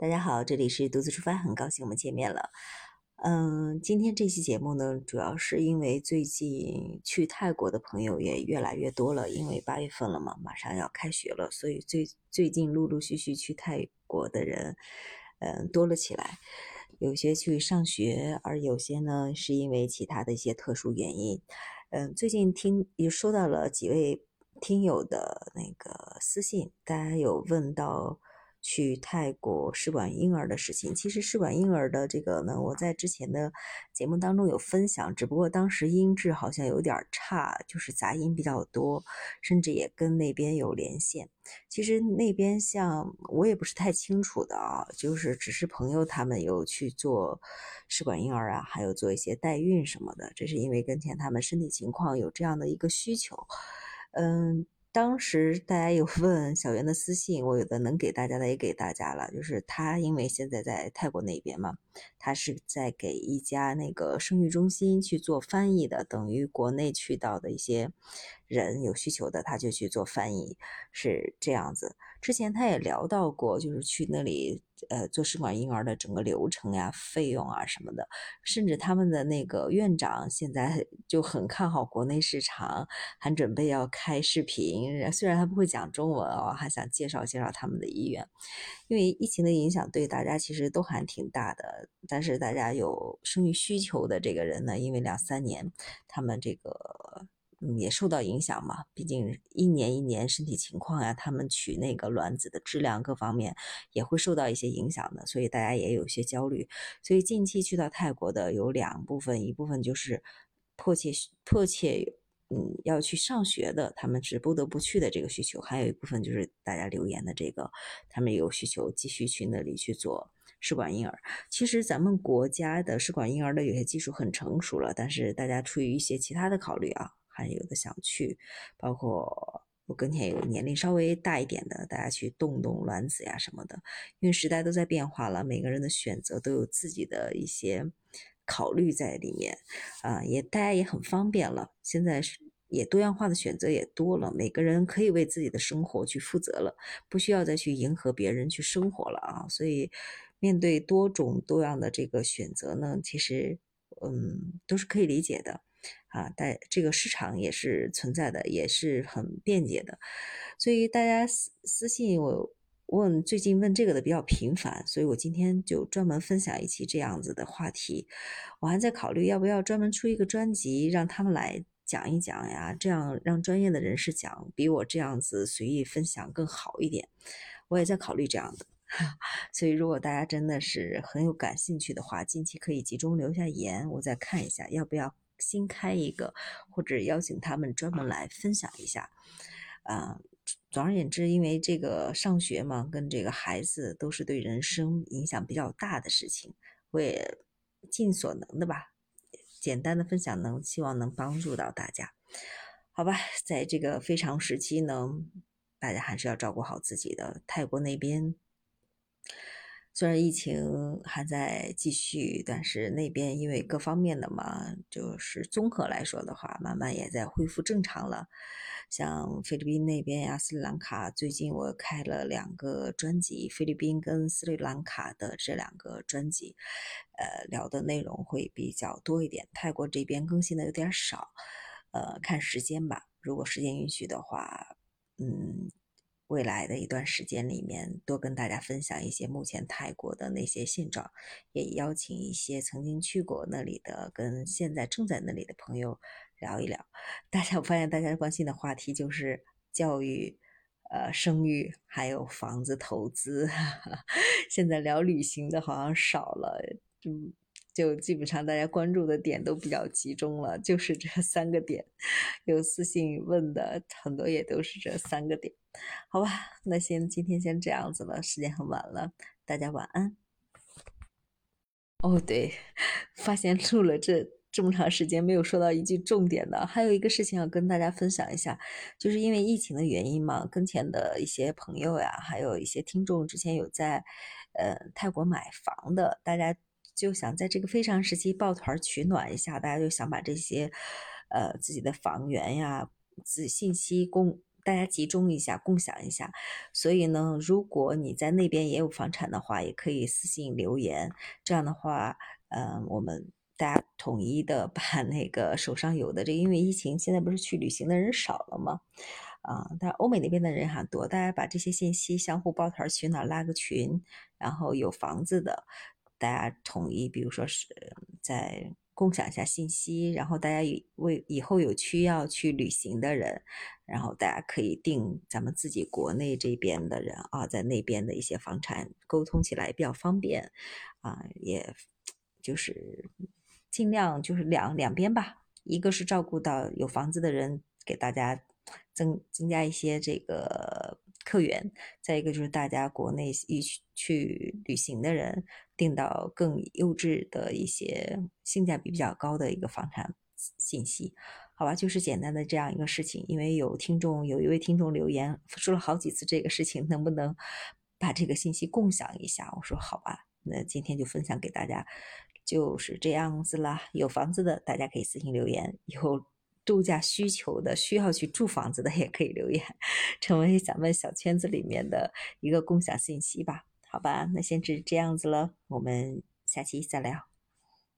大家好，这里是独自出发，很高兴我们见面了。嗯，今天这期节目呢，主要是因为最近去泰国的朋友也越来越多了，因为八月份了嘛，马上要开学了，所以最最近陆陆续续去泰国的人，嗯，多了起来。有些去上学，而有些呢是因为其他的一些特殊原因。嗯，最近听也收到了几位听友的那个私信，大家有问到。去泰国试管婴儿的事情，其实试管婴儿的这个呢，我在之前的节目当中有分享，只不过当时音质好像有点差，就是杂音比较多，甚至也跟那边有连线。其实那边像我也不是太清楚的啊，就是只是朋友他们有去做试管婴儿啊，还有做一些代孕什么的，这是因为跟前他们身体情况有这样的一个需求，嗯。当时大家有问小袁的私信，我有的能给大家的也给大家了。就是他因为现在在泰国那边嘛，他是在给一家那个生育中心去做翻译的，等于国内去到的一些人有需求的，他就去做翻译，是这样子。之前他也聊到过，就是去那里。呃，做试管婴儿的整个流程呀、费用啊什么的，甚至他们的那个院长现在 就很看好国内市场，还准备要开视频。虽然他不会讲中文哦，还想介绍介绍他们的医院。因为疫情的影响对大家其实都还挺大的，但是大家有生育需求的这个人呢，因为两三年他们这个。也受到影响嘛，毕竟一年一年身体情况呀，他们取那个卵子的质量各方面也会受到一些影响的，所以大家也有些焦虑。所以近期去到泰国的有两部分，一部分就是迫切迫切嗯要去上学的，他们是不得不去的这个需求；还有一部分就是大家留言的这个，他们有需求继续去那里去做试管婴儿。其实咱们国家的试管婴儿的有些技术很成熟了，但是大家出于一些其他的考虑啊。还有的想去，包括我跟前有年龄稍微大一点的，大家去动动卵子呀什么的。因为时代都在变化了，每个人的选择都有自己的一些考虑在里面啊，也大家也很方便了。现在是也多样化的选择也多了，每个人可以为自己的生活去负责了，不需要再去迎合别人去生活了啊。所以面对多种多样的这个选择呢，其实嗯都是可以理解的。啊，但这个市场也是存在的，也是很便捷的，所以大家私私信我问，最近问这个的比较频繁，所以我今天就专门分享一期这样子的话题。我还在考虑要不要专门出一个专辑，让他们来讲一讲呀，这样让专业的人士讲，比我这样子随意分享更好一点。我也在考虑这样的，所以如果大家真的是很有感兴趣的话，近期可以集中留下言，我再看一下要不要。新开一个，或者邀请他们专门来分享一下。啊，总而言之，因为这个上学嘛，跟这个孩子都是对人生影响比较大的事情，我也尽所能的吧，简单的分享，能希望能帮助到大家。好吧，在这个非常时期呢，大家还是要照顾好自己的。泰国那边。虽然疫情还在继续，但是那边因为各方面的嘛，就是综合来说的话，慢慢也在恢复正常了。像菲律宾那边呀，斯里兰卡，最近我开了两个专辑，菲律宾跟斯里兰卡的这两个专辑，呃，聊的内容会比较多一点。泰国这边更新的有点少，呃，看时间吧，如果时间允许的话，嗯。未来的一段时间里面，多跟大家分享一些目前泰国的那些现状，也邀请一些曾经去过那里的、跟现在正在那里的朋友聊一聊。大家我发现大家关心的话题就是教育、呃生育，还有房子投资。现在聊旅行的好像少了，就就基本上大家关注的点都比较集中了，就是这 三个点。有私信问的很多也都是这三个点。好吧，那先今天先这样子了，时间很晚了，大家晚安。哦，对，发现录了这这么长时间没有说到一句重点的，还有一个事情要跟大家分享一下，就是因为疫情的原因嘛，跟前的一些朋友呀，还有一些听众之前有在呃泰国买房的，大家就想在这个非常时期抱团取暖一下，大家就想把这些呃自己的房源呀。自信息共大家集中一下，共享一下。所以呢，如果你在那边也有房产的话，也可以私信留言。这样的话，嗯，我们大家统一的 把那个手上有的这，因为疫情现在不是去旅行的人少了吗？啊，但欧美那边的人很多，大家把这些信息相互抱团取暖，拉个群，然后有房子的，大家统一，比如说是在。共享一下信息，然后大家以为以后有需要去旅行的人，然后大家可以定咱们自己国内这边的人啊，在那边的一些房产沟通起来比较方便啊，也就是尽量就是两两边吧，一个是照顾到有房子的人，给大家增增加一些这个。客源，再一个就是大家国内一去去旅行的人订到更优质的一些性价比比较高的一个房产信息，好吧，就是简单的这样一个事情。因为有听众有一位听众留言说了好几次这个事情，能不能把这个信息共享一下？我说好吧，那今天就分享给大家，就是这样子啦。有房子的大家可以私信留言，有。度假需求的需要去住房子的也可以留言，成为咱们小圈子里面的一个共享信息吧，好吧，那先这这样子了，我们下期再聊。